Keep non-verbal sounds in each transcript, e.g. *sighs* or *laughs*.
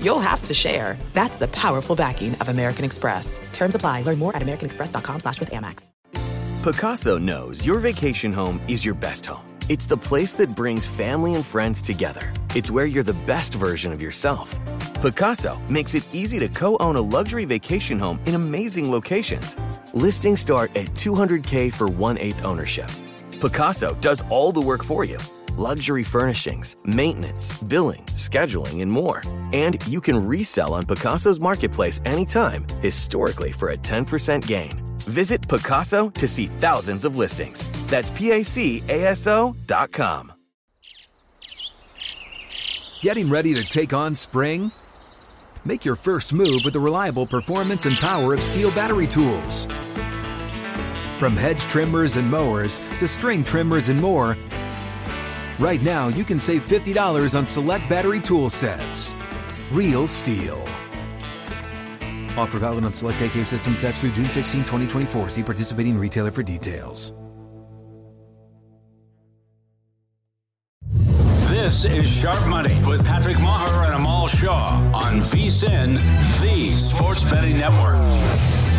you'll have to share. That's the powerful backing of American Express. Terms apply. Learn more at americanexpress.com slash with Amex. Pacaso knows your vacation home is your best home. It's the place that brings family and friends together. It's where you're the best version of yourself. Pacaso makes it easy to co-own a luxury vacation home in amazing locations. Listings start at 200K for one-eighth ownership. Pacaso does all the work for you luxury furnishings, maintenance, billing, scheduling, and more. And you can resell on Pacaso's marketplace anytime, historically for a 10% gain. Visit Pacaso to see thousands of listings. That's dot com. Getting ready to take on spring? Make your first move with the reliable performance and power of STIHL battery tools. From hedge trimmers and mowers to string trimmers and more, right now you can save $50 on select battery tool sets. Real STIHL. Offer valid on select AK system sets through June 16, 2024. See participating retailer for details. This is Sharp Money with Patrick Meagher and Amal Shah on VSIN, the Sports Betting Network.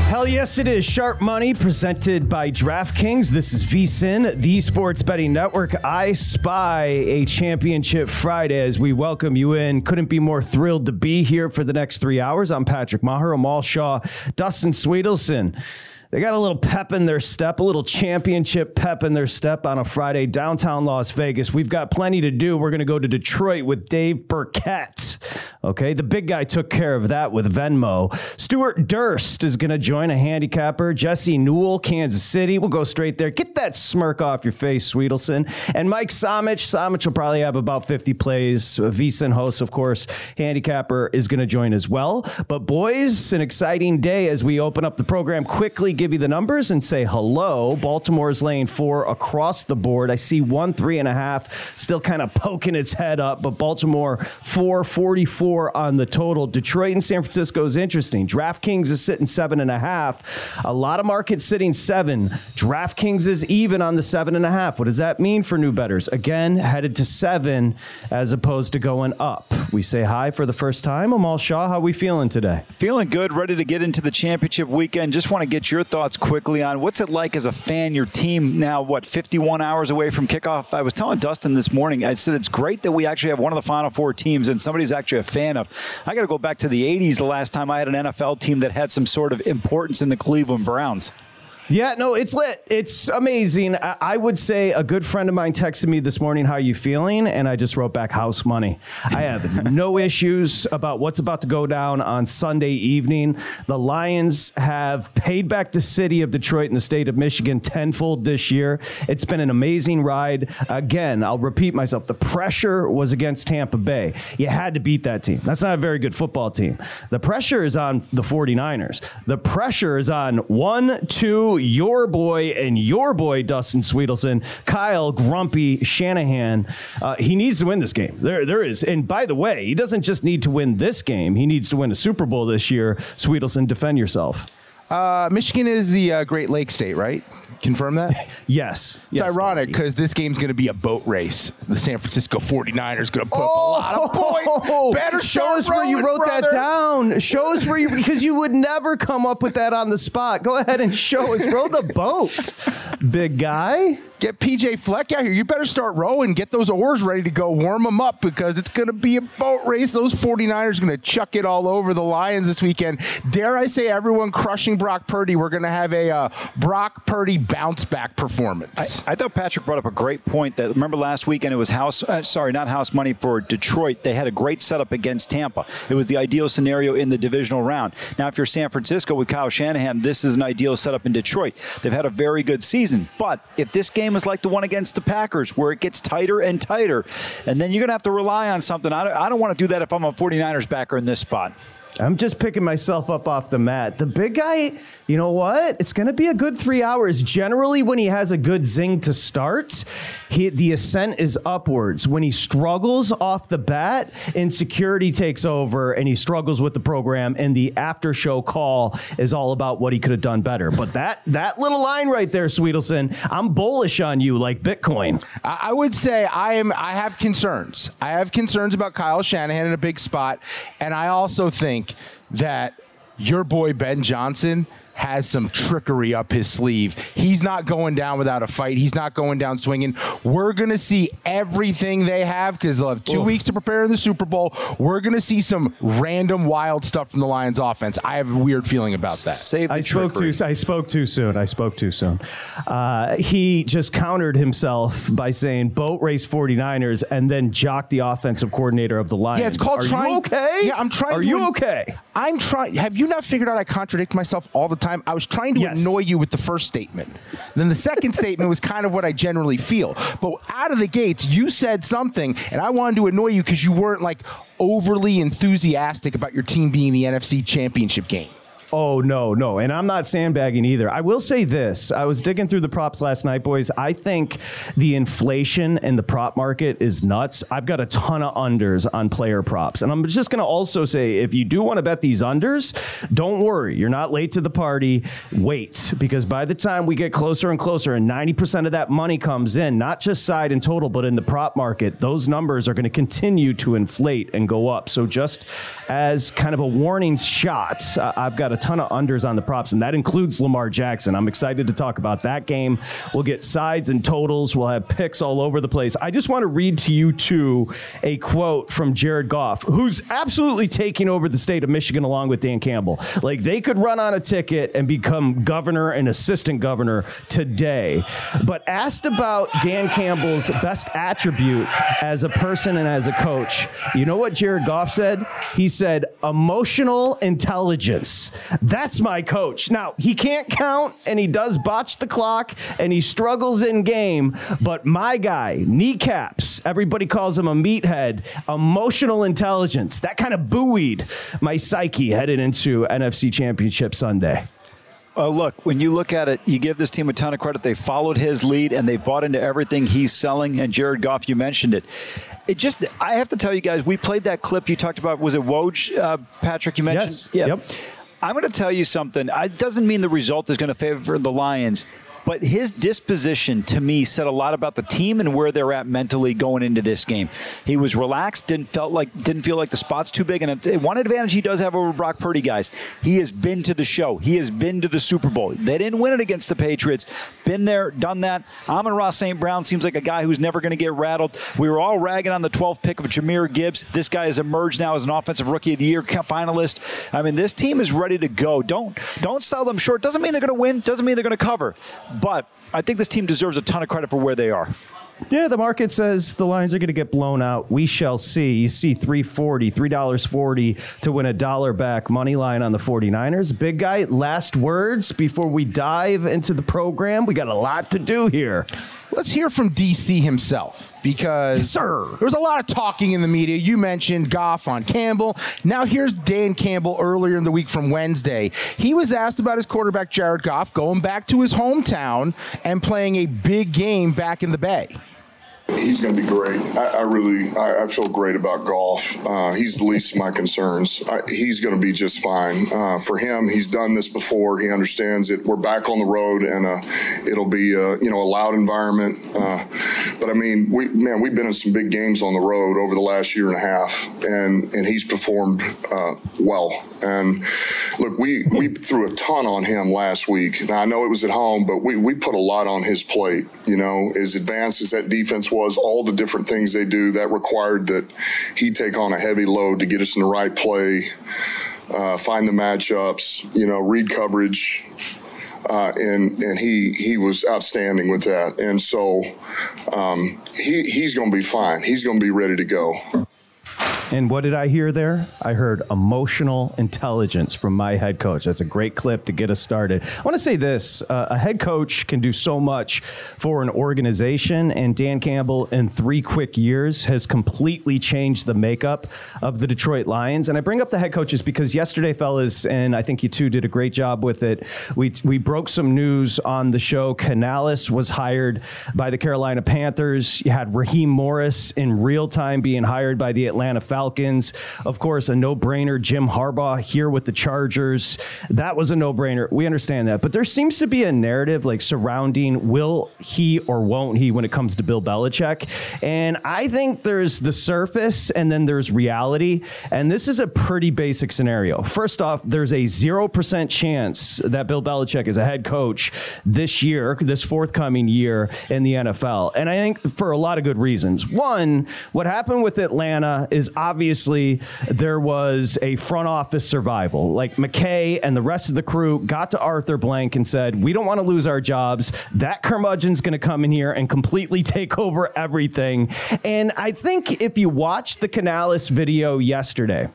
Hell yes, it is Sharp Money presented by DraftKings. This is VSIN, the Sports Betting Network. I spy a championship Friday as we welcome you in. Couldn't be more thrilled to be here for the next three hours. I'm Patrick Meagher, Amal Shah, Dustin Swedelson. They got a little pep in their step, a little championship pep in their step on a Friday downtown Las Vegas. We've got plenty to do. We're going to go to Detroit with Dave Birkett. Okay, the big guy took care of that with Venmo. Stuart Durst is going to join a handicapper. Jesse Newell, Kansas City. We'll go straight there. Get that smirk off your face, Swedelson. And Mike Somich. Somich will probably have about 50 plays. VSIN host, of course, handicapper is going to join as well. But boys, an exciting day as we open up the program quickly give you the numbers and say hello. Baltimore's laying four across the board. I see one, three and a half, still kind of poking its head up, but Baltimore 444 on the total. Detroit and San Francisco is interesting. DraftKings is sitting seven and a half. A lot of markets sitting seven. DraftKings is even on the seven and a half. What does that mean for new betters? Again, headed to seven as opposed to going up. We say hi for the first time. Amal Shah, how we feeling today? Feeling good, ready to get into the championship weekend. Just want to get your thoughts quickly on what's it like as a fan, your team now, what, 51 hours away from kickoff? I was telling Dustin this morning, I said it's great that we actually have one of the Final Four teams and somebody's actually a fan of. I got to go back to the 80s, the last time I had an NFL team that had some sort of importance in the Cleveland Browns. Yeah, no, it's lit. It's amazing. I, I would say a good friend of mine texted me this morning, "How are you feeling?" And I just wrote back, "House money." I have no *laughs* issues about what's about to go down on Sunday evening. The Lions have paid back the city of Detroit and the state of Michigan tenfold this year. It's been an amazing ride. Again, I'll repeat myself. The pressure was against Tampa Bay. You had to beat that team. That's not a very good football team. The pressure is on the 49ers. The pressure is on one, two your boy and your boy Dustin Swedelson, Kyle Grumpy Shanahan. Uh, he needs to win this game. There, there is. And by the way, he doesn't just need to win this game. He needs to win a Super Bowl this year. Swedelson, defend yourself. Uh, Michigan is the uh, Great Lake state, right? Confirm that? *laughs* yes. It's yes, ironic because this game's going to be a boat race. The San Francisco 49ers going to put oh, up a lot of points. Oh, *laughs* Better show us where you wrote brother. that down. Show us where you because you would never come up with that on the spot. Go ahead and show us. Row the boat, *laughs* big guy. Get PJ Fleck out here. You better start rowing. Get those oars ready to go. Warm them up because it's going to be a boat race. Those 49ers are going to chuck it all over the Lions this weekend. Dare I say, everyone crushing Brock Purdy. We're going to have a uh, Brock Purdy bounce back performance. I, I, thought Patrick brought up a great point. That remember last weekend it was house. Uh, sorry, not house money for Detroit. They had a great setup against Tampa. It was the ideal scenario in the divisional round. Now, if you're San Francisco with Kyle Shanahan, this is an ideal setup in Detroit. They've had a very good season, but if this game is like the one against the Packers, where it gets tighter and tighter. And then you're going to have to rely on something. I don't, I don't want to do that if I'm a 49ers backer in this spot. I'm just picking myself up off the mat. The big guy, you know what? It's going to be a good three hours. Generally, when he has a good zing to start, he, the ascent is upwards. When he struggles off the bat, insecurity takes over and he struggles with the program, and the after show call is all about what he could have done better. But that that little line right there, Swedelson, I'm bullish on you like Bitcoin. I, I would say I am. I have concerns. I have concerns about Kyle Shanahan in a big spot, and I also think that your boy Ben Johnson has some trickery up his sleeve. He's not going down without a fight. He's not going down swinging. We're going to see everything they have because they'll have two weeks to prepare in the Super Bowl. We're going to see some random wild stuff from the Lions offense. I have a weird feeling about that. Save the I spoke trickery. too. I spoke too soon. I spoke too soon. Uh, he just countered himself by saying boat race 49ers and then jocked the offensive coordinator of the Lions. Yeah, it's called Are trying. You okay? Yeah, I'm trying. Are to- you okay? I'm trying. Have you not figured out I contradict myself all the time? I was trying to Yes. annoy you with the first statement. Then the second *laughs* statement was kind of what I generally feel. But out of the gates, you said something, and I wanted to annoy you because you weren't like overly enthusiastic about your team being the NFC Championship game. Oh no, no, and I'm not sandbagging either. I will say this: I was digging through the props last night, boys. I think the inflation in the prop market is nuts. I've got a ton of unders on player props, and I'm just going to also say, if you do want to bet these unders, don't worry, you're not late to the party. Wait, because by the time we get closer and closer, and 90% of that money comes in, not just side and total, but in the prop market, those numbers are going to continue to inflate and go up. So just as kind of a warning shot, I've got a ton of unders on the props, and that includes Lamar Jackson. I'm excited to talk about that game. We'll get sides and totals. We'll have picks all over the place. I just want to read to you two a quote from Jared Goff, who's absolutely taking over the state of Michigan along with Dan Campbell. Like they could run on a ticket and become governor and assistant governor today. But asked about Dan Campbell's best attribute as a person and as a coach, you know what Jared Goff said? He said, emotional intelligence. That's my coach. Now, he can't count and he does botch the clock and he struggles in game, but my guy, kneecaps, everybody calls him a meathead, emotional intelligence. That kind of buoyed my psyche headed into NFC Championship Sunday. Uh, look, when you look at it, you give this team a ton of credit. They followed his lead and they bought into everything he's selling. And Jared Goff, you mentioned it. It just, I have to tell you guys, we played that clip you talked about. Was it Woj, uh, Patrick? You mentioned? Yes. Yeah. Yep. I'm going to tell you something. It doesn't mean the result is going to favor the Lions. But his disposition to me said a lot about the team and where they're at mentally going into this game. He was relaxed, didn't felt like didn't feel like the spot's too big. And one advantage he does have over Brock Purdy, guys, he has been to the show. He has been to the Super Bowl. They didn't win it against the Patriots. Been there, done that. Amon-Ra St. Brown seems like a guy who's never going to get rattled. We were all ragging on the 12th pick of Jahmyr Gibbs. This guy has emerged now as an offensive rookie of the year finalist. I mean, this team is ready to go. Don't don't sell them short. Doesn't mean they're going to win. Doesn't mean they're going to cover. But I think this team deserves a ton of credit for where they are. Yeah, the market says the lines are going to get blown out. We shall see. You see 340, $3.40 to win a dollar back money line on the 49ers. Big guy, last words before we dive into the program. We got a lot to do here. Let's hear from DC himself because Sir. there was a lot of talking in the media. You mentioned Goff on Campbell. Now here's Dan Campbell earlier in the week from Wednesday. He was asked about his quarterback Jared Goff going back to his hometown and playing a big game back in the Bay. He's going to be great. I, I really, I, I feel great about Goff. Uh, he's the least of my concerns. I, he's going to be just fine. Uh, for him, he's done this before. He understands it. We're back on the road, and uh, it'll be, uh, you know, a loud environment. Uh, but I mean, we man, we've been in some big games on the road over the last year and a half, and and he's performed uh, well. And look, we we threw a ton on him last week. Now I know it was at home, but we we put a lot on his plate. You know, as advanced as that defense was, all the different things they do that required that he take on a heavy load to get us in the right play, uh, find the matchups, you know, read coverage. Uh, and and he he was outstanding with that, and so um, he he's going to be fine. He's going to be ready to go. And what did I hear there? I heard emotional intelligence from my head coach. That's a great clip to get us started. I want to say this uh, a head coach can do so much for an organization, and Dan Campbell, in three quick years, has completely changed the makeup of the Detroit Lions. And I bring up the head coaches because yesterday, fellas, and I think you two did a great job with it, we, we broke some news on the show. Canales was hired by the Carolina Panthers. You had Raheem Morris in real time being hired by the Atlanta Falcons. Falcons. Of course, a no brainer. Jim Harbaugh here with the Chargers. That was a no brainer. We understand that. But there seems to be a narrative like surrounding will he or won't he when it comes to Bill Belichick. And I think there's the surface and then there's reality. And this is a pretty basic scenario. First off, there's a 0% chance that Bill Belichick is a head coach this year, this forthcoming year in the NFL. And I think for a lot of good reasons. One, what happened with Atlanta is obviously there was a front office survival. Like McKay and the rest of the crew got to Arthur Blank and said, We don't want to lose our jobs. That curmudgeon's going to come in here and completely take over everything. And I think if you watch the Canales video yesterday,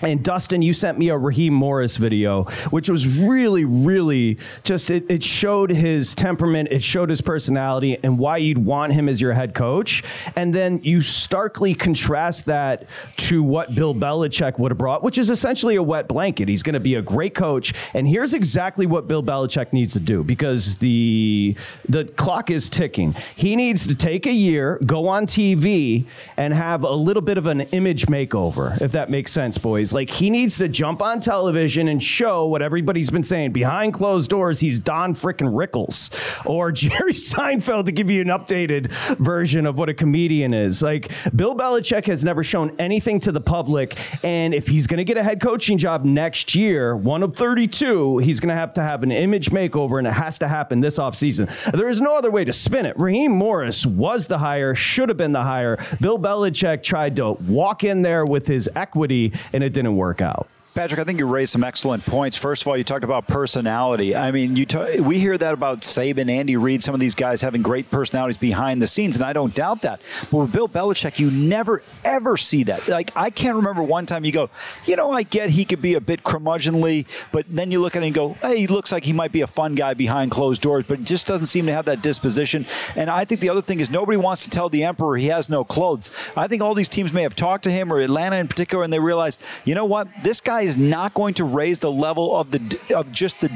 and Dustin, you sent me a Raheem Morris video, which was really, really just it, it showed his temperament, it showed his personality, and why you'd want him as your head coach. And then you starkly contrast that to what Bill Belichick would have brought, which is essentially a wet blanket. He's going to be a great coach, and here's exactly what Bill Belichick needs to do because the the clock is ticking. He needs to take a year, go on TV, and have a little bit of an image makeover, if that makes sense, boys. Like he needs to jump on television and show what everybody's been saying behind closed doors. He's Don frickin' Rickles or *laughs* Jerry Seinfeld to give you an updated version of what a comedian is. Like Bill Belichick has never shown anything to the public, and if he's going to get a head coaching job next year, one of 32, he's going to have to have an image makeover, and it has to happen this offseason. There is no other way to spin it. Raheem Morris was the hire, should have been the hire. Bill Belichick tried to walk in there with his equity, and it didn't work out. Patrick, I think you raised some excellent points. First of all, you talked about personality. I mean, you we hear that about Saban, Andy Reid, some of these guys having great personalities behind the scenes, and I don't doubt that. But with Bill Belichick, you never ever see that. Like I can't remember one time you go, you know, I get he could be a bit curmudgeonly, but then you look at him and go, hey, he looks like he might be a fun guy behind closed doors, but just doesn't seem to have that disposition. And I think the other thing is nobody wants to tell the emperor he has no clothes. I think all these teams may have talked to him or Atlanta in particular, and they realize, you know what, this guy is not going to raise the level of the of just the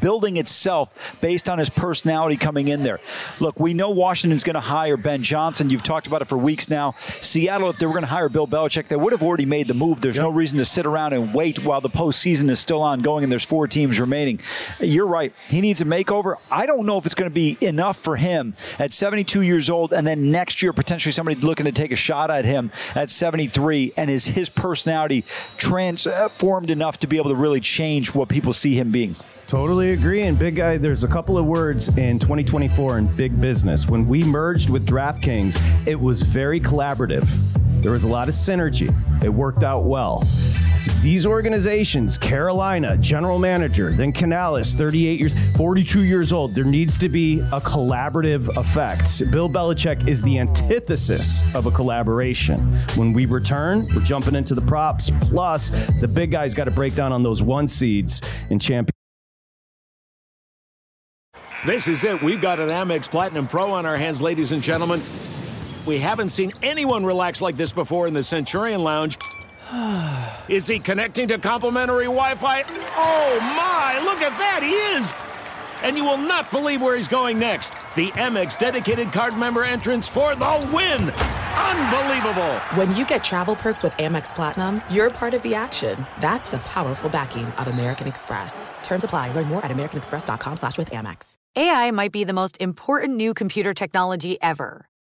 building itself based on his personality coming in there. Look, we know Washington's going to hire Ben Johnson. You've talked about it for weeks now. Seattle, if they were going to hire Bill Belichick, they would have already made the move. There's yep. no reason to sit around and wait while the postseason is still ongoing and there's four teams remaining. You're right. He needs a makeover. I don't know if it's going to be enough for him at 72 years old, and then next year potentially somebody looking to take a shot at him at 73, and is his personality transformed uh, enough to be able to really change what people see him being. Totally agree. And big guy, there's a couple of words in 2024 in big business. When we merged with DraftKings, it was very collaborative. There was a lot of synergy. It worked out well. These organizations, Carolina, general manager, then Canales, 38 years, 42 years old, there needs to be a collaborative effect. Bill Belichick is the antithesis of a collaboration. When we return, we're jumping into the props. Plus, the big guy's got to break down on those one seeds in champion. This is it. We've got an Amex Platinum Pro on our hands, ladies and gentlemen. We haven't seen anyone relax like this before in the Centurion Lounge. *sighs* Is he connecting to complimentary Wi Fi? Oh my, look at that, he is! And you will not believe where he's going next. The Amex dedicated card member entrance for the win! Unbelievable! When you get travel perks with Amex Platinum, you're part of the action. That's the powerful backing of American Express. Terms apply. Learn more at americanexpress.com slash with Amex. AI might be the most important new computer technology ever.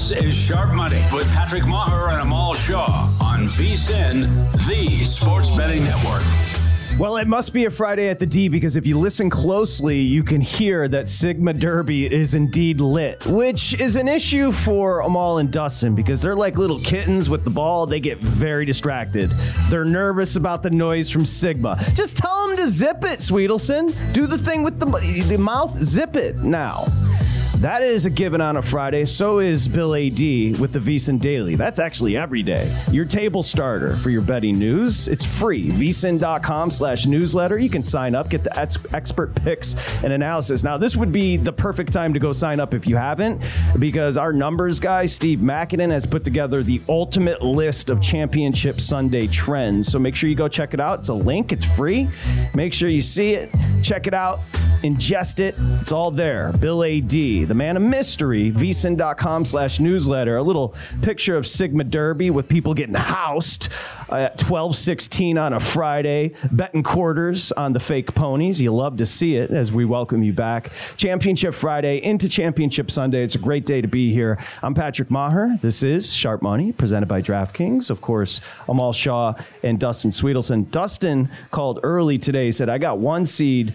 This is Sharp Money with Patrick Meagher and Amal Shah on VSIN, the Sports Betting Network. Well, it must be a Friday at the D because if you listen closely, you can hear that Sigma Derby is indeed lit, which is an issue for Amal and Dustin because they're like little kittens with the ball. They get very distracted. They're nervous about the noise from Sigma. Just tell them to zip it, Swedelson. Do the thing with the, the mouth, zip it now. That is a given on a Friday. So is Bill Adee with the VSIN Daily. That's actually every day. Your table starter for your betting news. It's free. VSIN.com slash newsletter. You can sign up, get the ex- expert picks and analysis. Now, this would be the perfect time to go sign up if you haven't, because our numbers guy, Steve Makinen, has put together the ultimate list of championship Sunday trends. So make sure you go check it out. It's a link, it's free. Make sure you see it, check it out ingest it. It's all there. Bill Adee, the man of mystery, vsin.com slash newsletter. A little picture of Sigma Derby with people getting housed at 1216 on a Friday, betting quarters on the fake ponies. You love to see it as we welcome you back. Championship Friday into Championship Sunday. It's a great day to be here. I'm Patrick Meagher. This is Sharp Money, presented by DraftKings. Of course, Amal Shah and Dustin Swedelson. Dustin called early today, said, I got one seed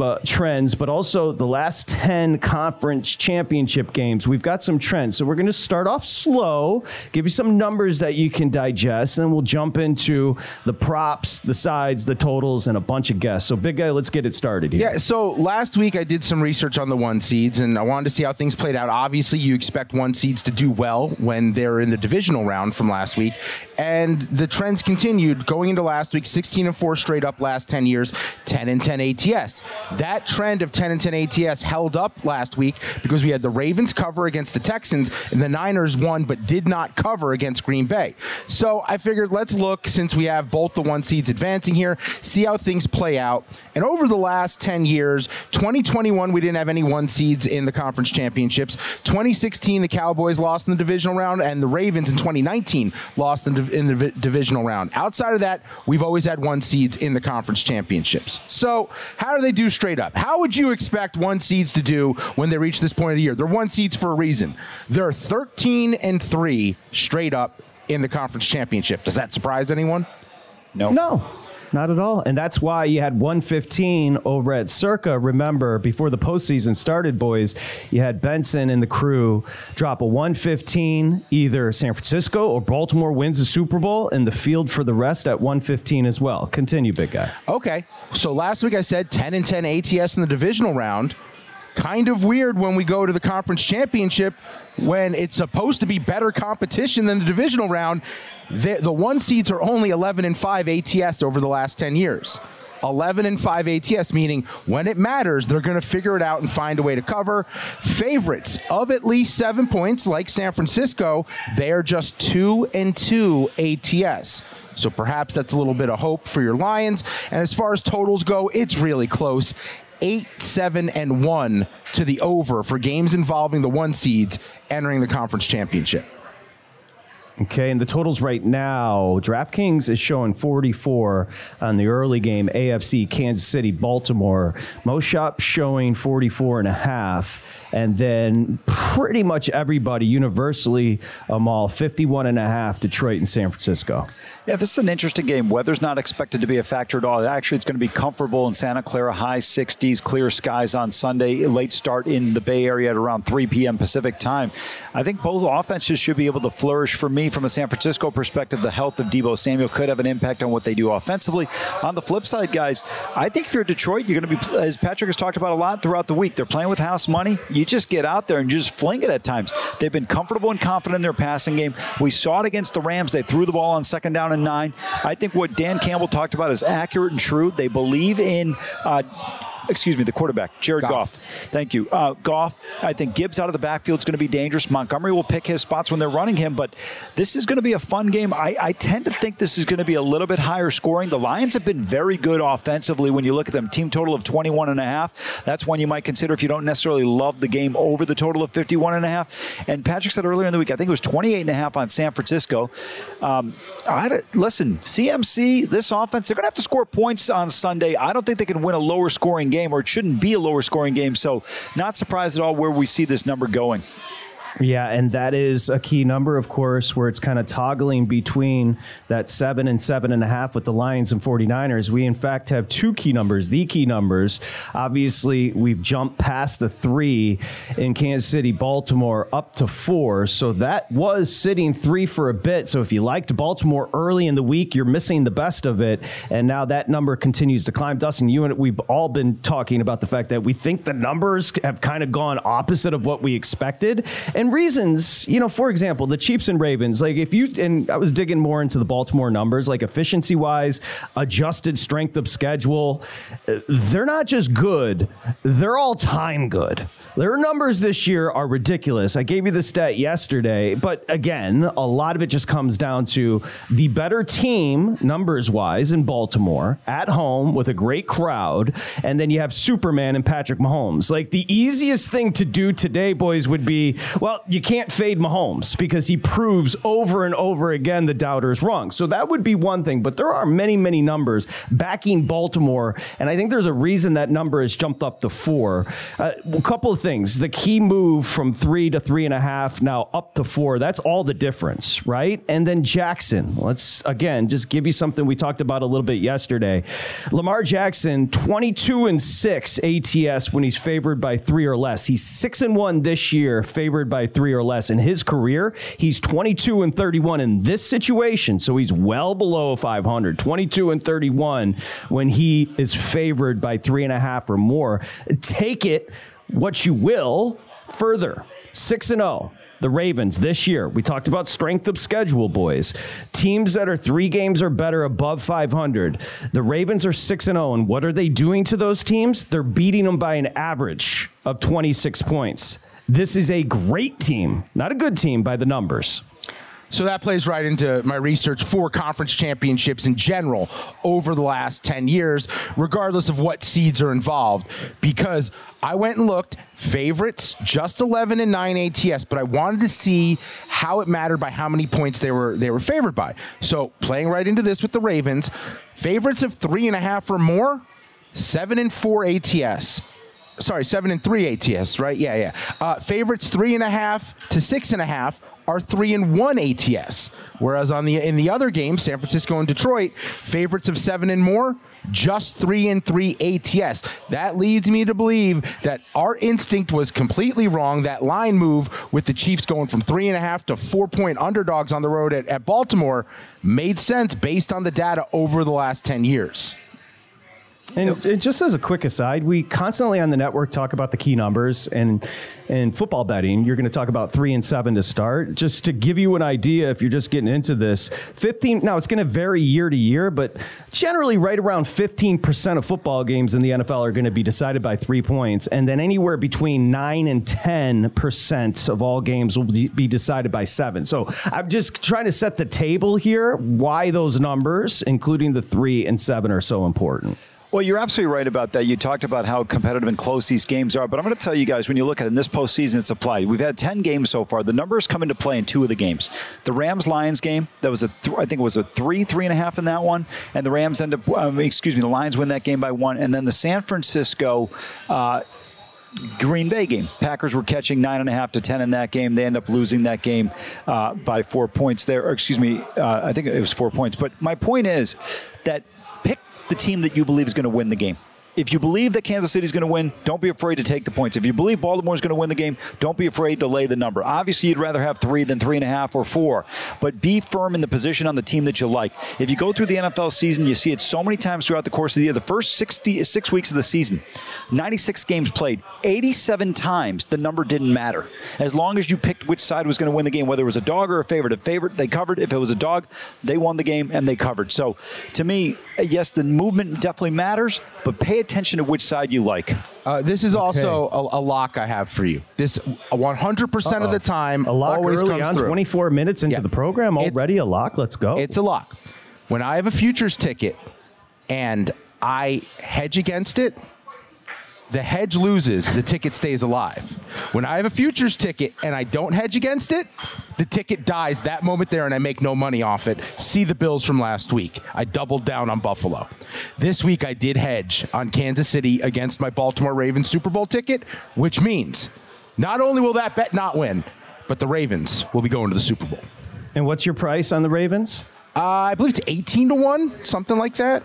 uh, trends, but also the last 10 conference championship games. We've got some trends. So we're going to start off slow, give you some numbers that you can digest, and then we'll jump into the props, the sides, the totals, and a bunch of guests. So, big guy, let's get it started here. Yeah, so last week I did some research on the one seeds and I wanted to see how things played out. Obviously, you expect one seeds to do well when they're in the divisional round from last week. And the trends continued going into last week 16 and 4 straight up last 10 years, 10 and 10 ATS. That trend of 10 and 10 ATS held up last week because we had the Ravens cover against the Texans and the Niners won but did not cover against Green Bay. So I figured let's look since we have both the one seeds advancing here, see how things play out. And over the last 10 years, 2021 we didn't have any one seeds in the conference championships. 2016 the Cowboys lost in the divisional round and the Ravens in 2019 lost in, the divisional round. Outside of that, we've always had one seeds in the conference championships. So, how do they do straight up? How would you expect one seeds to do when they reach this point of the year? They're one seeds for a reason. They're 13 and 3 straight up in the conference championship. Does that surprise anyone? No. No. Not at all. And that's why you had 115 over at Circa. Remember, before the postseason started, boys, you had Benson and the crew drop a 115. Either San Francisco or Baltimore wins the Super Bowl, and the field for the rest at 115 as well. Continue, big guy. Okay. So last week I said 10 and 10 ATS in the divisional round. Kind of weird when we go to the conference championship when it's supposed to be better competition than the divisional round. The, the one seeds are only 11 and 5 ATS over the last 10 years. 11 and 5 ATS, meaning when it matters, they're going to figure it out and find a way to cover. Favorites of at least seven points, like San Francisco, they are just 2 and 2 ATS. So perhaps that's a little bit of hope for your Lions. And as far as totals go, it's really close. Eight, seven, and one to the over for games involving the one seeds entering the conference championship. Okay, and the totals right now, DraftKings is showing 44 on the early game, AFC, Kansas City, Baltimore. Most shops showing 44 and a half. And then pretty much everybody universally, all 51 and a half, Detroit and San Francisco. Yeah, this is an interesting game. Weather's not expected to be a factor at all. Actually, it's going to be comfortable in Santa Clara, high 60s, clear skies on Sunday, late start in the Bay Area at around 3 p.m. Pacific time. I think both offenses should be able to flourish. For me, from a San Francisco perspective, the health of Deebo Samuel could have an impact on what they do offensively. On the flip side, guys, I think if you're Detroit, you're going to be, as Patrick has talked about a lot throughout the week, they're playing with house money. You just get out there and you just fling it at times. They've been comfortable and confident in their passing game. We saw it against the Rams. They threw the ball on second down and nine. I think what Dan Campbell talked about is accurate and true. They believe in. Uh, excuse me, the quarterback, Jared Goff. Goff. Thank you. Uh, Goff, I think Gibbs out of the backfield is going to be dangerous. Montgomery will pick his spots when they're running him, but this is going to be a fun game. I, I tend to think this is going to be a little bit higher scoring. The Lions have been very good offensively when you look at them. Team total of 21 and a half. That's one you might consider if you don't necessarily love the game over the total of 51 and a half. And Patrick said earlier in the week, I think it was 28 and a half on San Francisco. Um, I listen, CMC, this offense, they're going to have to score points on Sunday. I don't think they can win a lower scoring game game, or it shouldn't be a lower scoring game. So, not surprised at all where we see this number going. Yeah, and that is a key number, of course, where it's kind of toggling between that seven and seven and a half with the Lions and 49ers. We, in fact, have two key numbers, the key numbers. Obviously, we've jumped past the three in Kansas City, Baltimore, up to four. So that was sitting three for a bit. So if you liked Baltimore early in the week, you're missing the best of it. And now that number continues to climb. Dustin, you and we've all been talking about the fact that we think the numbers have kind of gone opposite of what we expected. And and reasons, you know, for example, the Chiefs and Ravens, like if you, and I was digging more into the Baltimore numbers, like efficiency wise, adjusted strength of schedule, they're not just good, they're all time good. Their numbers this year are ridiculous. I gave you the stat yesterday, but again, a lot of it just comes down to the better team, numbers wise, in Baltimore at home with a great crowd. And then you have Superman and Patrick Mahomes. Like the easiest thing to do today, boys, would be, well, well, you can't fade Mahomes because he proves over and over again the doubters wrong. So that would be one thing. But there are many, many numbers backing Baltimore. And I think there's a reason that number has jumped up to four. Uh, a couple of things. The key move from three to three and a half, now up to four. That's all the difference, right? And then Jackson. Let's, again, just give you something we talked about a little bit yesterday. Lamar Jackson, 22 and six ATS when he's favored by three or less. He's six and one this year, favored by three or less. In his career, he's 22 and 31 in this situation. So he's well below 500, 22 and 31 when he is favored by three and a half or more. Take it what you will further. 6 and 0 the Ravens this year. We talked about strength of schedule, boys. Teams that are three games or better above 500. The Ravens are 6 and 0. And what are they doing to those teams? They're beating them by an average of 26 points. This is a great team, not a good team by the numbers. So that plays right into my research for conference championships in general over the last 10 years, regardless of what seeds are involved. Because I went and looked, favorites, just 11 and 9 ATS, but I wanted to see how it mattered by how many points they were they were favored by. So playing right into this with the Ravens, favorites of three and a half or more, seven and four ATS sorry, seven and three ATS, right? Yeah, yeah. Uh, favorites three and a half to six and a half are three and one ATS. Whereas on the in the other game, San Francisco and Detroit, favorites of seven and more, just three and three ATS. That leads me to believe that our instinct was completely wrong. That line move with the Chiefs going from three and a half to four point underdogs on the road at, at Baltimore made sense based on the data over the last 10 years. And, and, just as a quick aside, we constantly on the network talk about the key numbers and in football betting, you're going to talk about three and seven to start. Just to give you an idea, if you're just getting into this, 15. Now it's going to vary year to year, but generally, right around 15% of football games in the NFL are going to be decided by three points, and then anywhere between nine and 10% of all games will be decided by seven. So I'm just trying to set the table here. Why those numbers, including the three and seven, are so important. Well, you're absolutely right about that. You talked about how competitive and close these games are, but I'm going to tell you guys when you look at it in this postseason, it's applied. We've had 10 games so far. The numbers come into play in two of the games. The Rams Lions game, that was a, th- I think it was a three, three and a half in that one, and the Rams end up, um, excuse me, the Lions win that game by one, and then the San Francisco. Uh, Green Bay game. Packers were catching nine and a half to ten in that game. They end up losing that game uh, by four points there. Or excuse me, uh, I think it was four points. But my point is that the team that you believe is going to win the game. If you believe that Kansas City is going to win, don't be afraid to take the points. If you believe Baltimore is going to win the game, don't be afraid to lay the number. Obviously, you'd rather have three than three and a half or four, but be firm in the position on the team that you like. If you go through the NFL season, you see it so many times throughout the course of the year. The first 66 weeks of the season, 96 games played, 87 times the number didn't matter. As long as you picked which side was going to win the game, whether it was a dog or a favorite. A favorite, they covered. If it was a dog, they won the game and they covered. So to me, yes, the movement definitely matters, but pay attention to which side you like. Uh, this is also a, a lock I have for you. This 100% of the time A lock always early comes on, through. 24 minutes into Yeah. the program, It's- already a lock. Let's go. It's a lock. When I have a futures ticket and I hedge against it, the hedge loses, the ticket stays alive. When I have a futures ticket and I don't hedge against it, the ticket dies that moment there and I make no money off it. See the Bills from last week. I doubled down on Buffalo. This week I did hedge on Kansas City against my Baltimore Ravens Super Bowl ticket, which means not only will that bet not win, but the Ravens will be going to the Super Bowl. and what's your price on the Ravens? Uh, I believe it's 18 to 1, something like that.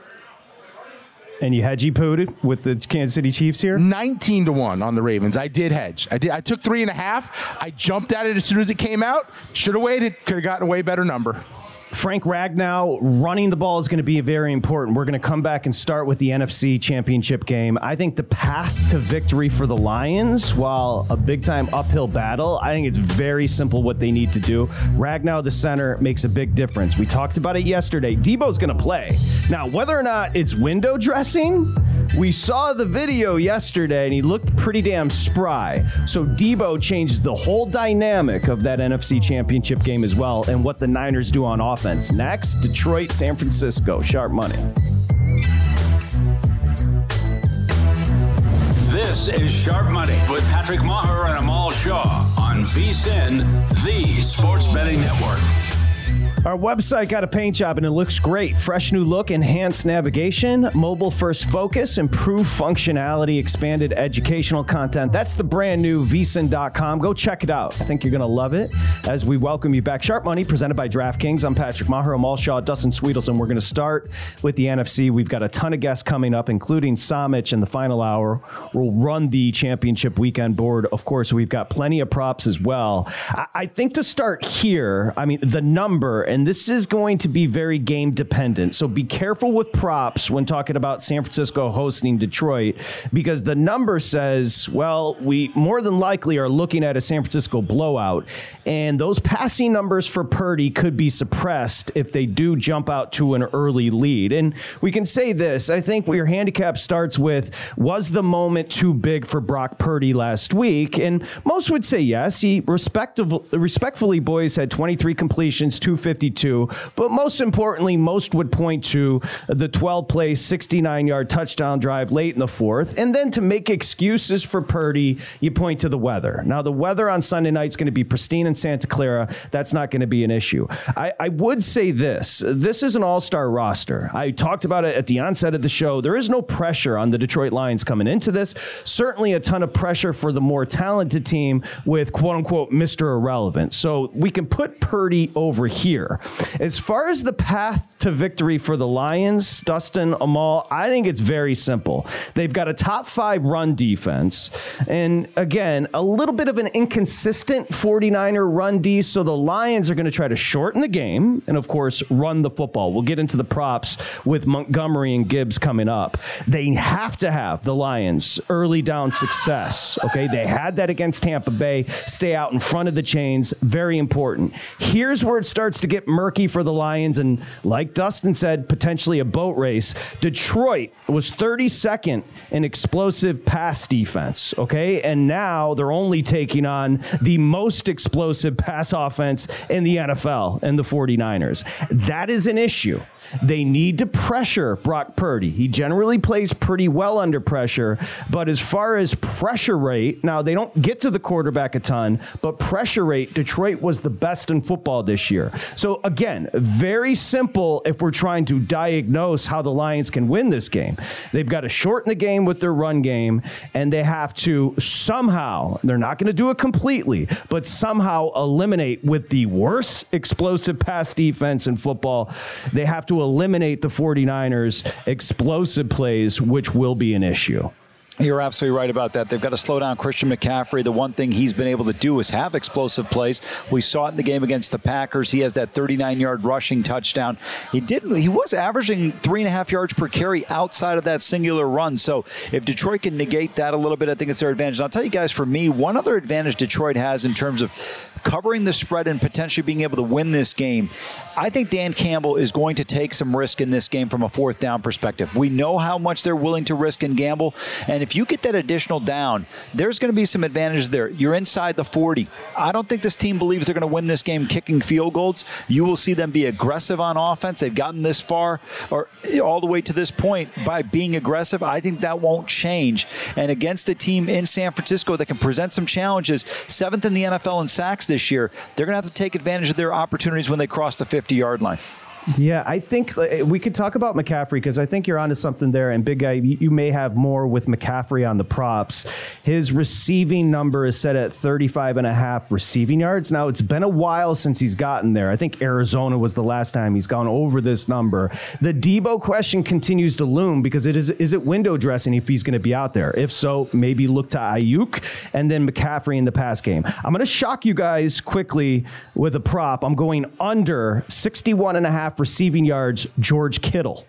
And you hedgy pooted with the Kansas City Chiefs here? 19 to 1 on the Ravens. I did hedge. I did I took three and a half. I jumped at it as soon as it came out. Should have waited. Could have gotten a way better number. Frank Ragnow running the ball is going to be very important. We're going to come back and start with the NFC Championship game. I think the path to victory for the Lions, while a big time uphill battle, I think it's very simple what they need to do. Ragnow, the center, makes a big difference. We talked about it yesterday. Deebo's going to play. Now, whether or not it's window dressing, we saw the video yesterday and he looked pretty damn spry. So Deebo changes the whole dynamic of that NFC championship game as well and what the Niners do on offense. Next, Detroit, San Francisco. Sharp money. This is Sharp Money with Patrick Meagher and Amal Shah on VSIN, the Sports Betting Network. Our website got a paint job and it looks great. Fresh new look, enhanced navigation, mobile first focus, improved functionality, expanded educational content. That's the brand new vsin.com. Go check it out. I think you're going to love it as we welcome you back. Sharp Money presented by DraftKings. I'm Patrick Meagher, Amal Shah, Dustin Swedelson. We're going to start with the NFC. We've got a ton of guests coming up, including Somich in the final hour. We'll run the championship weekend board. Of course, we've got plenty of props as well. I, I think to start here, I mean, the number, and this is going to be very game dependent. So be careful with props when talking about San Francisco hosting Detroit because the number says, well, we more than likely are looking at a San Francisco blowout. And those passing numbers for Purdy could be suppressed if they do jump out to an early lead. And we can say this I think your handicap starts with was the moment too big for Brock Purdy last week? And most would say yes. He respectfully, boys, had 23 completions, 252. But most importantly, most would point to the 12 play, 69 yard touchdown drive late in the fourth. And then to make excuses for Purdy, you point to the weather. Now, the weather on Sunday night is going to be pristine in Santa Clara. That's not going to be an issue. I, I would say this this is an all star roster. I talked about it at the onset of the show. There is no pressure on the Detroit Lions coming into this. Certainly a ton of pressure for the more talented team with quote unquote Mr. Irrelevant. So we can put Purdy over here. As far as the path to victory for the Lions, Dustin Amal, I think it's very simple. They've got a top five run defense. And again, a little bit of an inconsistent 49er run D. So the Lions are going to try to shorten the game and, of course, run the football. We'll get into the props with Montgomery and Gibbs coming up. They have to have the Lions early down success. Okay. They had that against Tampa Bay. Stay out in front of the chains. Very important. Here's where it starts to get murky for the Lions. And like like Dustin said, potentially a boat race. Detroit was 32nd in explosive pass defense, okay? And now they're only taking on the most explosive pass offense in the NFL and the 49ers. That is an issue. They need to pressure Brock Purdy. He generally plays pretty well under pressure, but as far as pressure rate, now they don't get to the quarterback a ton, but pressure rate, Detroit was the best in football this year. So again, very simple if we're trying to diagnose how the Lions can win this game. They've got to shorten the game with their run game, and they have to somehow, they're not going to do it completely, but somehow eliminate with the worst explosive pass defense in football. They have to eliminate the 49ers' explosive plays, which will be an issue. You're absolutely right about that. They've got to slow down Christian McCaffrey. The one thing he's been able to do is have explosive plays. We saw it in the game against the Packers. He has that 39-yard rushing touchdown. He didn't. He was averaging three and a half yards per carry outside of that singular run. So if Detroit can negate that a little bit, I think it's their advantage. And I'll tell you guys, for me, one other advantage Detroit has in terms of covering the spread and potentially being able to win this game. I think Dan Campbell is going to take some risk in this game from a fourth down perspective. We know how much they're willing to risk and gamble. And if you get that additional down, there's going to be some advantages there. You're inside the 40. I don't think this team believes they're going to win this game kicking field goals. You will see them be aggressive on offense. They've gotten this far or all the way to this point by being aggressive. I think that won't change. And against a team in San Francisco that can present some challenges, seventh in the NFL in sacks this year, they're going to have to take advantage of their opportunities when they cross the 50 yard line. Yeah, I think uh, we could talk about McCaffrey because I think you're onto something there. And big guy, you may have more with McCaffrey on the props. His receiving number is set at 35 and a half receiving yards. Now, it's been a while since he's gotten there. I think Arizona was the last time he's gone over this number. The Deebo question continues to loom because it is is it window dressing if he's going to be out there? If so, maybe look to Aiyuk and then McCaffrey in the pass game. I'm going to shock you guys quickly with a prop. I'm going under 61 and a half receiving yards, George Kittle.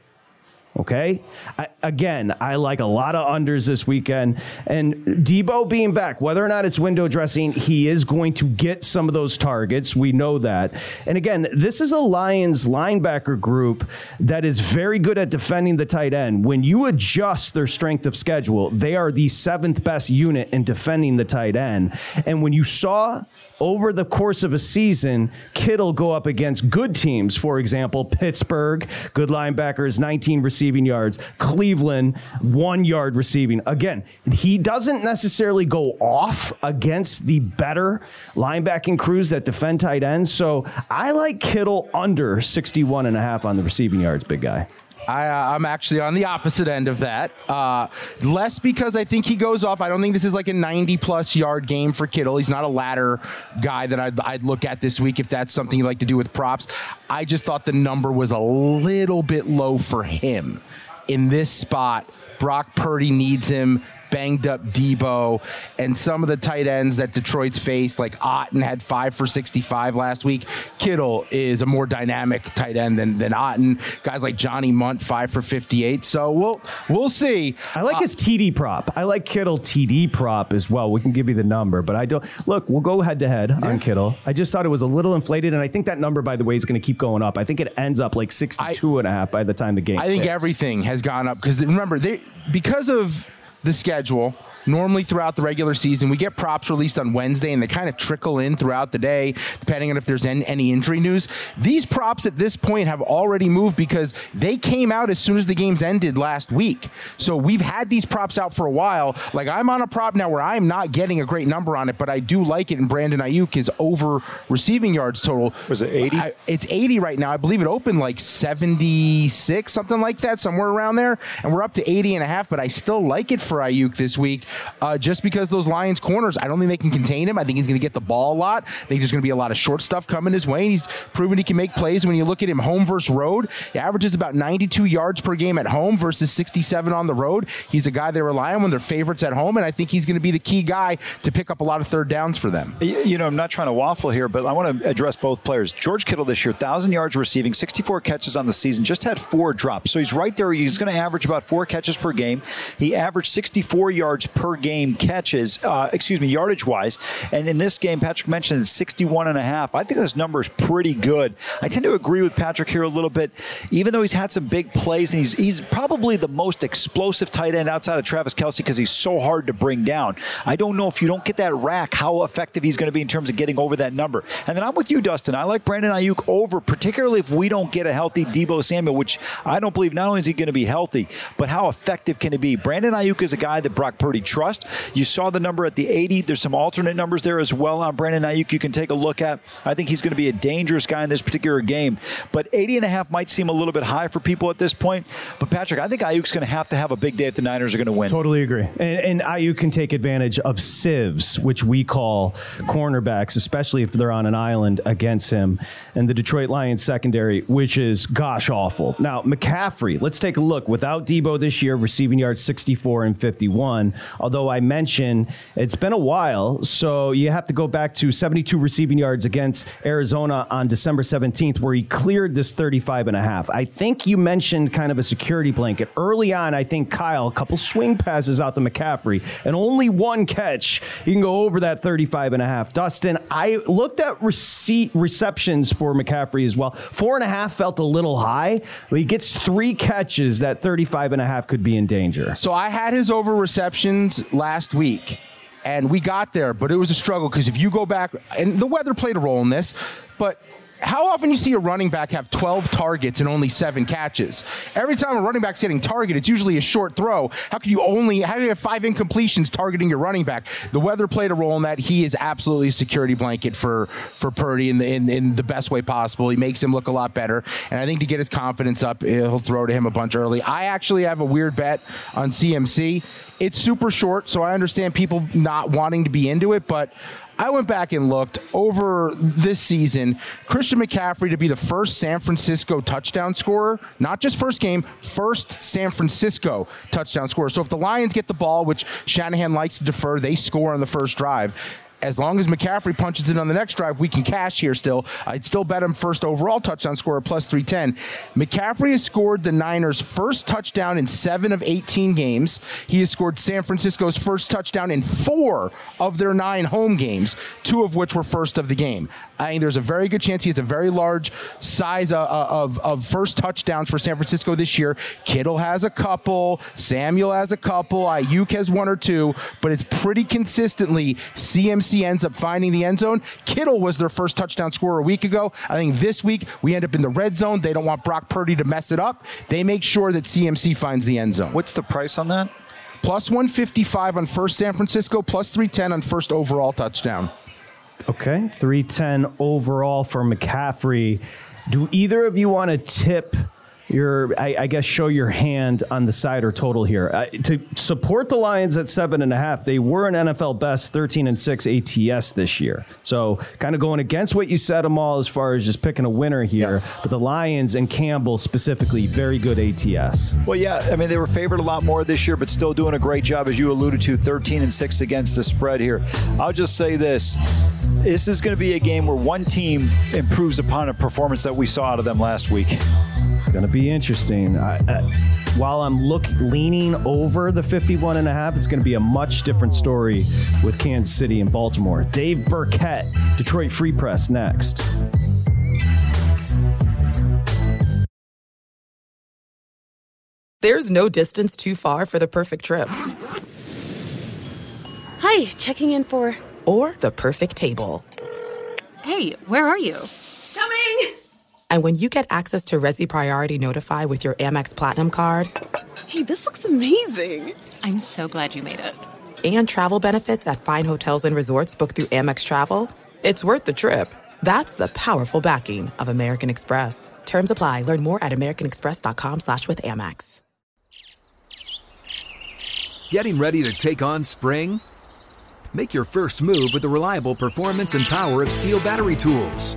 Okay. I, again, I like a lot of unders this weekend. And Deebo being back, whether or not it's window dressing, he is going to get some of those targets. We know that. And again, this is a Lions linebacker group that is very good at defending the tight end. When you adjust their strength of schedule, they are the seventh best unit in defending the tight end. And when you saw over the course of a season, Kittle go up against good teams. For example, Pittsburgh, good linebackers, 19 receiving yards. Cleveland, one yard receiving. Again, he doesn't necessarily go off against the better linebacking crews that defend tight ends. So I like Kittle under 61 and a half on the receiving yards, big guy. I, uh, I'm actually on the opposite end of that. Uh, less because I think he goes off. I don't think this is like a 90 plus yard game for Kittle. He's not a ladder guy that I'd, I'd look at this week if that's something you like to do with props. I just thought the number was a little bit low for him in this spot. Brock Purdy needs him banged up Deebo, and some of the tight ends that Detroit's faced, like Otton had five for 65 last week. Kittle is a more dynamic tight end than, than Otton. Guys like Johnny Mundt, five for 58. So we'll we'll see. I like uh, his TD prop. I like Kittle TD prop as well. We can give you the number, but I don't look. We'll go head to head on Kittle. I just thought it was a little inflated, and I think that number, by the way, is going to keep going up. I think it ends up like 62 I, and a half by the time the game. I think everything has gone up because remember they because of the schedule normally throughout the regular season. We get props released on Wednesday and they kind of trickle in throughout the day, depending on if there's any, injury news. These props at this point have already moved because they came out as soon as the games ended last week. So we've had these props out for a while. Like I'm on a prop now where I'm not getting a great number on it, but I do like it. And Brandon Aiyuk is over receiving yards total. Was it 80? I, it's 80 right now. I believe it opened like 76, something like that, somewhere around there. And we're up to 80 and a half, but I still like it for Aiyuk this week uh, just because those Lions corners, I don't think they can contain him. I think he's going to get the ball a lot. I think there's going to be a lot of short stuff coming his way. And he's proven he can make plays. When you look at him home versus road, he averages about 92 yards per game at home versus 67 on the road. He's a guy they rely on when they're favorites at home, and I think he's going to be the key guy to pick up a lot of third downs for them. You know, I'm not trying to waffle here, but I want to address both players. George Kittle this year, 1,000 yards receiving, 64 catches on the season, just had four drops. So he's right there. He's going to average about four catches per game. He averaged 64 yards per per game catches, uh, excuse me, yardage wise. And in this game, Patrick mentioned it's 61 and a half. I think this number is pretty good. I tend to agree with Patrick here a little bit, even though he's had some big plays and he's he's probably the most explosive tight end outside of Travis Kelce because he's so hard to bring down. I don't know if you don't get that rack, how effective he's going to be in terms of getting over that number. And then I'm with you, Dustin. I like Brandon Aiyuk over, particularly if we don't get a healthy Deebo Samuel, which I don't believe not only is he going to be healthy, but how effective can he be? Brandon Aiyuk is a guy that Brock Purdy trusts. You saw the number at the 80. There's some alternate numbers there as well on Brandon Aiyuk you can take a look at. I think he's going to be a dangerous guy in this particular game. But 80 and a half might seem a little bit high for people at this point. But Patrick, I think Aiyuk's going to have to have a big day if the Niners are going to win. Totally agree. And, and Aiyuk can take advantage of sieves, which we call cornerbacks, especially if they're on an island against him. And the Detroit Lions secondary, which is gosh awful. Now, McCaffrey, let's take a look. Without Deebo this year, receiving yards 64 and 51. Although I mentioned it's been a while, so you have to go back to 72 receiving yards against Arizona on December 17th, where he cleared this 35 and a half. I think you mentioned kind of a security blanket. Early on, I think Kyle, a couple swing passes out to McCaffrey, and only one catch. You can go over that 35 and a half. Dustin, I looked at receipt receptions for McCaffrey as well. Four and a half felt a little high, but he gets three catches. That 35 and a half could be in danger. So I had his over receptions last week and we got there, but it was a struggle because if you go back, and the weather played a role in this, but how often you see a running back have 12 targets and only seven catches? Every time a running back's getting targeted, it's usually a short throw. How can you only how do you have five incompletions targeting your running back? The weather played a role in that. He is absolutely a security blanket for for Purdy in the in, in the best way possible. He makes him look a lot better, and I think to get his confidence up, he'll throw to him a bunch early. I actually have a weird bet on CMC. It's super short, so I understand people not wanting to be into it, but I went back and looked over this season. Christian McCaffrey to be the first San Francisco touchdown scorer, not just first game, first San Francisco touchdown scorer. So if the Lions get the ball, which Shanahan likes to defer, they score on the first drive as long as McCaffrey punches in on the next drive, we can cash here still. Uh, I'd still bet him first overall touchdown scorer plus 310. McCaffrey has scored the Niners' first touchdown in seven of 18 games. He has scored San Francisco's first touchdown in four of their nine home games, two of which were first of the game. I think there's a very good chance he has a very large size of, of, of first touchdowns for San Francisco this year. Kittle has a couple, Samuel has a couple, Aiyuk has one or two, but it's pretty consistently CMC ends up finding the end zone. Kittle was their first touchdown scorer a week ago. I think this week we end up in the red zone. They don't want Brock Purdy to mess it up. They make sure that CMC finds the end zone. What's the price on that? Plus 155 on first San Francisco, plus 310 on first overall touchdown. Okay, 310 overall for McCaffrey. Do either of you want to tip your, I, I, guess, show your hand on the side or total here. Uh, to support the Lions at seven and a half, they were an NFL best 13 and six ATS this year. So kind of going against what you said, Amal, as far as just picking a winner here. Yeah. But the Lions and Campbell specifically, very good ATS. Well, yeah, I mean, they were favored a lot more this year, but still doing a great job, as you alluded to, 13 and six against the spread here. I'll just say this. This is going to be a game where one team improves upon a performance that we saw out of them last week. Going to be interesting. I, I, while I'm look leaning over the 51 and a half, it's going to be a much different story with Kansas City and Baltimore. Dave Birkett, Detroit Free Press, next. There's no distance too far for the perfect trip. Hi, checking in for. Or the perfect table. Hey, where are you? Coming! And when you get access to Resy Priority Notify with your Amex Platinum card. Hey, this looks amazing! I'm so glad you made it. And travel benefits at fine hotels and resorts booked through Amex Travel. It's worth the trip. That's the powerful backing of American Express. Terms apply. Learn more at americanexpress.com slash with Amex. Getting ready to take on spring? Make your first move with the reliable performance and power of STIHL battery tools.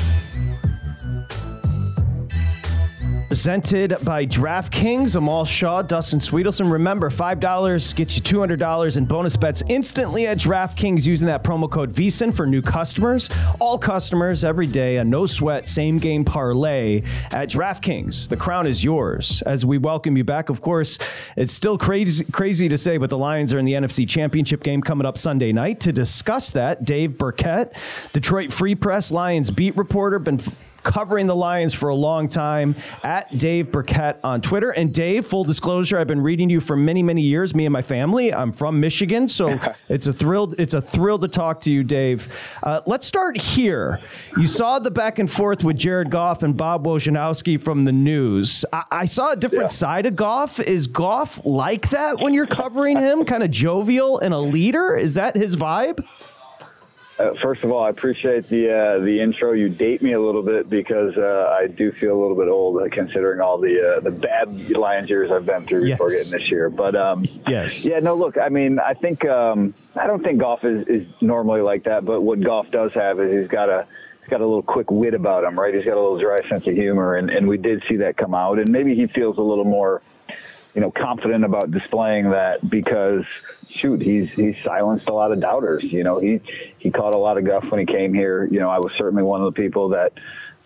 Presented by DraftKings, Amal Shah, Dustin Swedelson. Remember, $5 gets you $200 in bonus bets instantly at DraftKings using that promo code VSIN for new customers. All customers every day, a no sweat same game parlay at DraftKings. The crown is yours. As we welcome you back, of course, it's still crazy, crazy to say, but the Lions are in the NFC Championship game coming up Sunday night. To discuss that, Dave Birkett, Detroit Free Press Lions beat reporter, been covering the Lions for a long time at Dave Birkett on Twitter. And Dave, full disclosure, I've been reading you for many, many years. Me and my family. I'm from Michigan, so *laughs* it's a thrill. It's a thrill to talk to you, Dave. Uh, let's start here. You saw the back and forth with Jared Goff and Bob Wojnowski from the news. I, I saw a different yeah. side of Goff. Is Goff like that when you're covering him? Kind of jovial and a leader? Is that his vibe? Uh, first of all, I appreciate the uh, the intro. You date me a little bit because uh, I do feel a little bit old, uh, considering all the uh, the bad Lions years I've been through yes. before getting this year. But um, yes, yeah, no. Look, I mean, I think um, I don't think Goff is, is normally like that. But what Goff does have is he's got a he's got a little quick wit about him, right? He's got a little dry sense of humor, and, and we did see that come out. And maybe he feels a little more you know, confident about displaying that because shoot, he's he's silenced a lot of doubters. You know, he he caught a lot of guff when he came here. You know, I was certainly one of the people that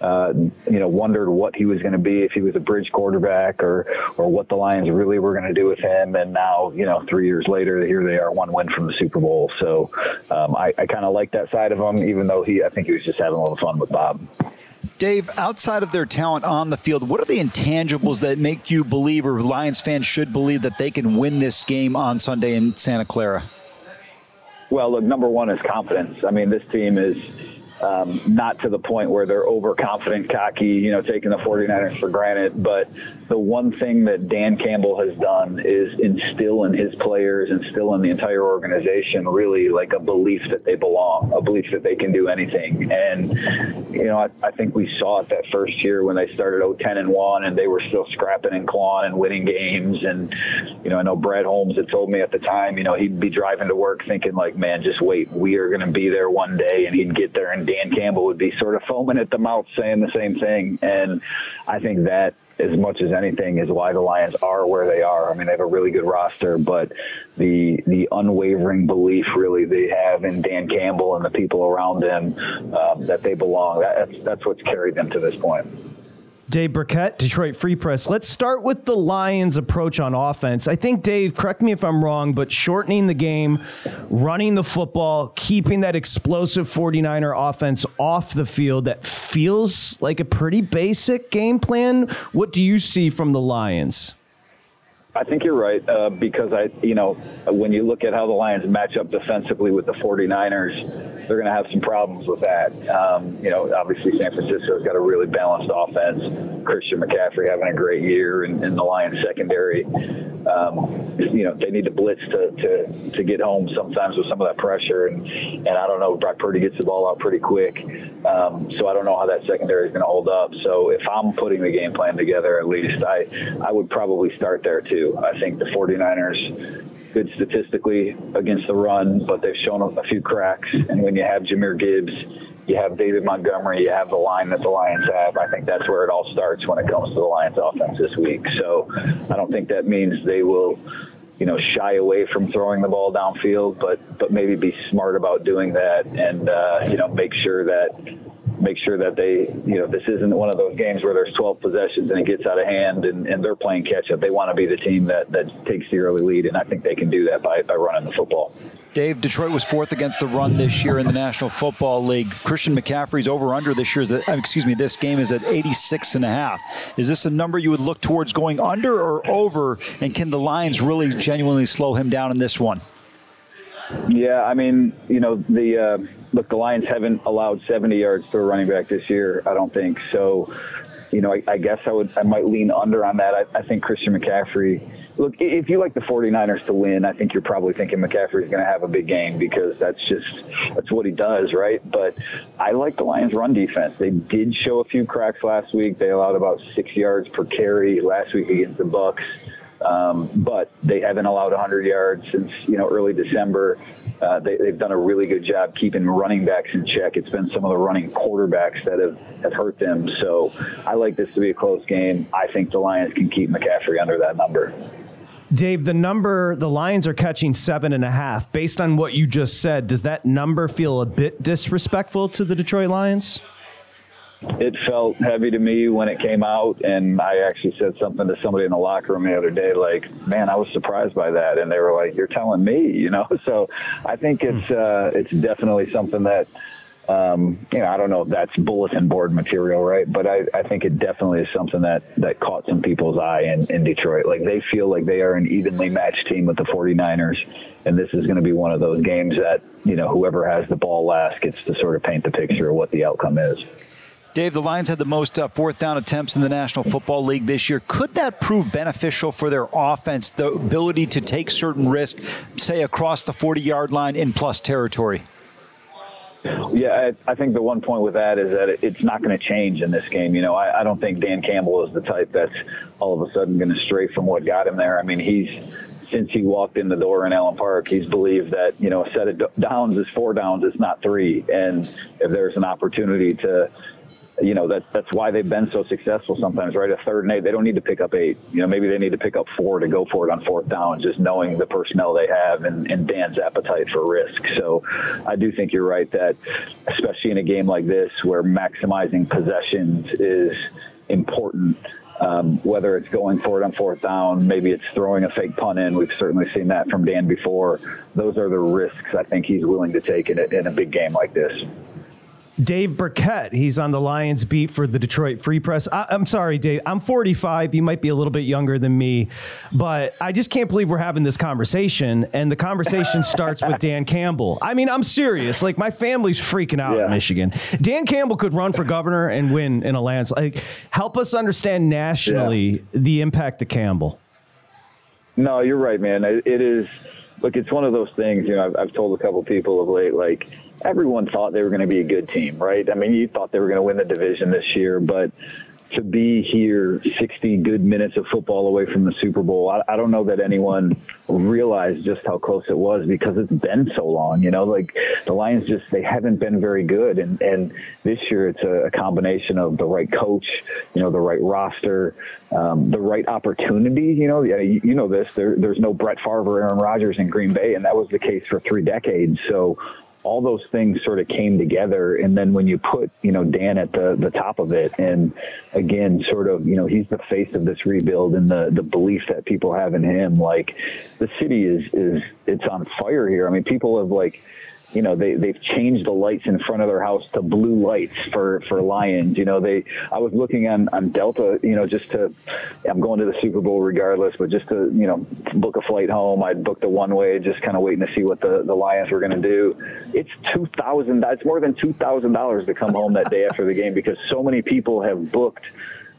uh, you know, wondered what he was going to be if he was a bridge quarterback or or what the Lions really were going to do with him. And now, you know, three years later, here they are, one win from the Super Bowl. So um, I, I kind of like that side of him, even though he, I think he was just having a little fun with Bob. Dave, outside of their talent on the field, what are the intangibles that make you believe, or Lions fans should believe, that they can win this game on Sunday in Santa Clara? Well, look, number one is confidence. I mean, this team is um, not to the point where they're overconfident, cocky, you know, taking the 49ers for granted. But the one thing that Dan Campbell has done is instill in his players, instill in the entire organization, really like a belief that they belong, a belief that they can do anything. And, you know, I, I think we saw it that first year when they started 0-10 and 1 and they were still scrapping and clawing and winning games. And, you know, I know Brad Holmes had told me at the time, you know, he'd be driving to work thinking like, man, just wait, we are going to be there one day. And he'd get there and Dan Campbell would be sort of foaming at the mouth saying the same thing. And I think that as much as anything is why the Lions are where they are. I mean, they have a really good roster, but the the unwavering belief really they have in Dan Campbell and the people around him um, that they belong. That's that's what's carried them to this point. Dave Birkett, Detroit Free Press. Let's start with the Lions' approach on offense. I think, Dave, correct me if I'm wrong, but shortening the game, running the football, keeping that explosive 49er offense off the field, that feels like a pretty basic game plan. What do you see from the Lions? I think you're right uh, because I, you know, when you look at how the Lions match up defensively with the 49ers, they're going to have some problems with that. Um, you know, obviously San Francisco's got a really balanced offense. Christian McCaffrey having a great year in, in the Lions secondary. Um, you know, they need to blitz to, to, to get home sometimes with some of that pressure. And, and I don't know, Brock Purdy gets the ball out pretty quick. Um, so I don't know how that secondary is going to hold up. So if I'm putting the game plan together, at least I, I would probably start there too. I think the 49ers good statistically against the run, but they've shown a few cracks. And when you have Jahmyr Gibbs, you have David Montgomery, you have the line that the Lions have. I think that's where it all starts when it comes to the Lions offense this week. So I don't think that means they will, you know, shy away from throwing the ball downfield, but but maybe be smart about doing that and uh, you know make sure that make sure that they, you know, this isn't one of those games where there's 12 possessions and it gets out of hand and, and they're playing catch up. They want to be the team that, that takes the early lead, and I think they can do that by, by running the football. Dave, Detroit was fourth against the run this year in the National Football League. Christian McCaffrey's over under this year is at, uh, excuse me, this game is at 86 and a half. Is this a number you would look towards going under or over? And can the Lions really genuinely slow him down in this one? Yeah, I mean, you know, the uh, look, the Lions haven't allowed 70 yards to a running back this year. I don't think so. You know, I, I guess I would, I might lean under on that. I, I think Christian McCaffrey look, if you like the 49ers to win, I think you're probably thinking McCaffrey is going to have a big game because that's just that's what he does, right? But I like the Lions' run defense. They did show a few cracks last week. They allowed about six yards per carry last week against the Bucs. Um, but they haven't allowed 100 yards since you know early December. Uh, they, have done a really good job keeping running backs in check. It's been some of the running quarterbacks that have, have hurt them. So I like this to be a close game. I think the Lions can keep McCaffrey under that number. Dave, the number the Lions are catching seven and a half. Based on what you just said, does that number feel a bit disrespectful to the Detroit Lions? It felt heavy to me when it came out, and I actually said something to somebody in the locker room the other day, like, "Man, I was surprised by that," and they were like, "You're telling me," *laughs* you know. So I think it's uh, it's definitely something that um, you know, I don't know if that's bulletin board material, right? But I, I think it definitely is something that, that caught some people's eye in, in Detroit. Like they feel like they are an evenly matched team with the 49ers. And this is going to be one of those games that, you know, whoever has the ball last gets to sort of paint the picture of what the outcome is. Dave, the Lions had the most uh, fourth down attempts in the National Football League this year. Could that prove beneficial for their offense, the ability to take certain risk, say across the 40 yard line in plus territory? Yeah, I, I think the one point with that is that it's not going to change in this game. You know, I, I don't think Dan Campbell is the type that's all of a sudden going to stray from what got him there. I mean, he's since he walked in the door in Allen Park, he's believed that you know a set of downs is four downs, it's not three. And if there's an opportunity to you know that that's why they've been so successful sometimes right a third and eight they don't need to pick up eight you know maybe they need to pick up four to go for it on fourth down just knowing the personnel they have and, and dan's appetite for risk so i do think you're right that especially in a game like this where maximizing possessions is important um, whether it's going for it on fourth down, maybe it's throwing a fake punt in. We've certainly seen that from Dan before. Those are the risks I think he's willing to take in a, in a big game like this. Dave Birkett. He's on the Lions beat for the Detroit Free Press. I, am sorry, Dave. I'm 45. You might be a little bit younger than me, but I just can't believe we're having this conversation. And the conversation *laughs* starts with Dan Campbell. I mean, I'm serious. Like my family's freaking out yeah. in Michigan. Dan Campbell could run for governor and win in a landslide. Like, help us understand nationally yeah. the impact of Campbell. No, you're right, man. it, it is. Look, it's one of those things. You know, I've, I've told a couple people of late, like everyone thought they were going to be a good team, right? I mean, you thought they were going to win the division this year, but to be here 60 good minutes of football away from the Super Bowl, I, I, don't know that anyone realized just how close it was because it's been so long. You know, like the Lions just they haven't been very good, and and this year it's a, a combination of the right coach, you know, the right roster, um, the right opportunity. You know, you, you know this. There, there's no Brett Favre Aaron Rodgers in Green Bay, and that was the case for three decades. So all those things sort of came together. And then when you put, you know, Dan at the, the top of it, and again, sort of, you know, he's the face of this rebuild and the, the belief that people have in him. Like the city is, is, it's on fire here. I mean, people have like, you know they they've changed the lights in front of their house to blue lights for for lions. You know they i was looking on on delta you know just to i'm going to the super bowl regardless but just to you know book a flight home. I booked a one way just kind of waiting to see what the the lions were going to do. It's two thousand it's more than two thousand dollars to come home that day after the game because so many people have booked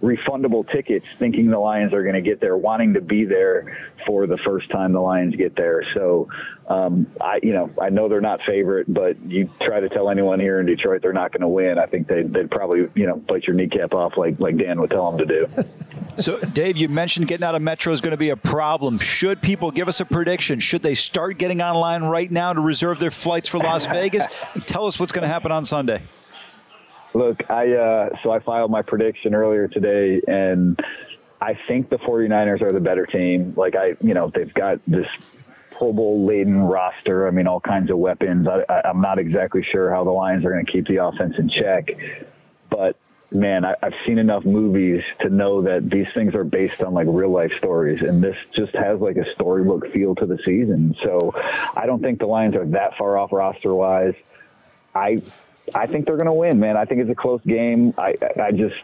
refundable tickets thinking the Lions are going to get there, wanting to be there for the first time the Lions get there. So, um, I, you know, I know they're not favorite, but you try to tell anyone here in Detroit they're not going to win. I think they'd, they'd probably, you know, bite your kneecap off like, like Dan would tell them to do. *laughs* so, Dave, you mentioned getting out of Metro is going to be a problem. Should people give us a prediction? Should they start getting online right now to reserve their flights for Las Vegas? tell us what's going to happen on Sunday. Look, I uh, so I filed my prediction earlier today, and I think the 49ers are the better team. Like I, you know, they've got this Pro Bowl laden roster. I mean, all kinds of weapons. I, I, I'm not exactly sure how the Lions are going to keep the offense in check, but man, I, have seen enough movies to know that these things are based on like real life stories, and this just has like a storybook feel to the season. So I don't think the Lions are that far off roster wise. I I think they're going to win, man. I think it's a close game. I I just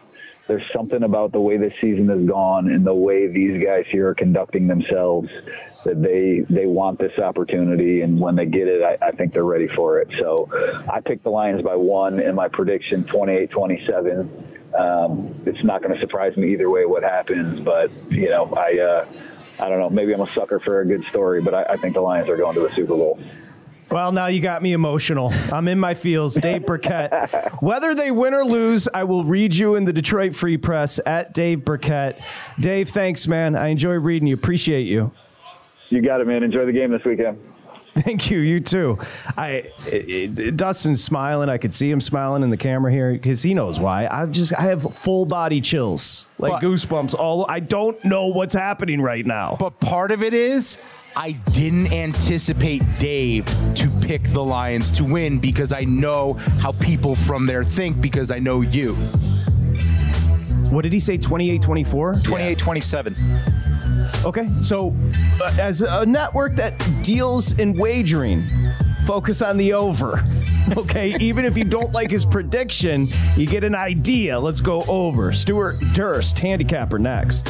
there's something about the way this season has gone and the way these guys here are conducting themselves that they they want this opportunity. And when they get it I, I think they're ready for it. So I picked the Lions by one in my prediction 28-27 um, it's not going to surprise me either way what happens but you know I uh, I don't know. Maybe I'm a sucker for a good story but I, I think the Lions are going to the Super Bowl well, now you got me emotional. I'm in my feels. Dave Birkett. *laughs* Whether they win or lose, I will read you in the Detroit Free Press at Dave Birkett. Dave, thanks, man. I enjoy reading you. Appreciate you. You got it, man. Enjoy the game this weekend. Thank you. You too. I it, it, Dustin's smiling. I could see him smiling in the camera here because he knows why. I just I have full body chills, like but, goosebumps. All I don't know what's happening right now. But part of it is I didn't anticipate Dave to pick the Lions to win because I know how people from there think because I know you. What did he say? 28 24? 28 27. Okay. So, uh, as a network that deals in wagering, focus on the over. *laughs* Okay. Even if you don't like his prediction, you get an idea. Let's go over. Stuart Durst, handicapper, next.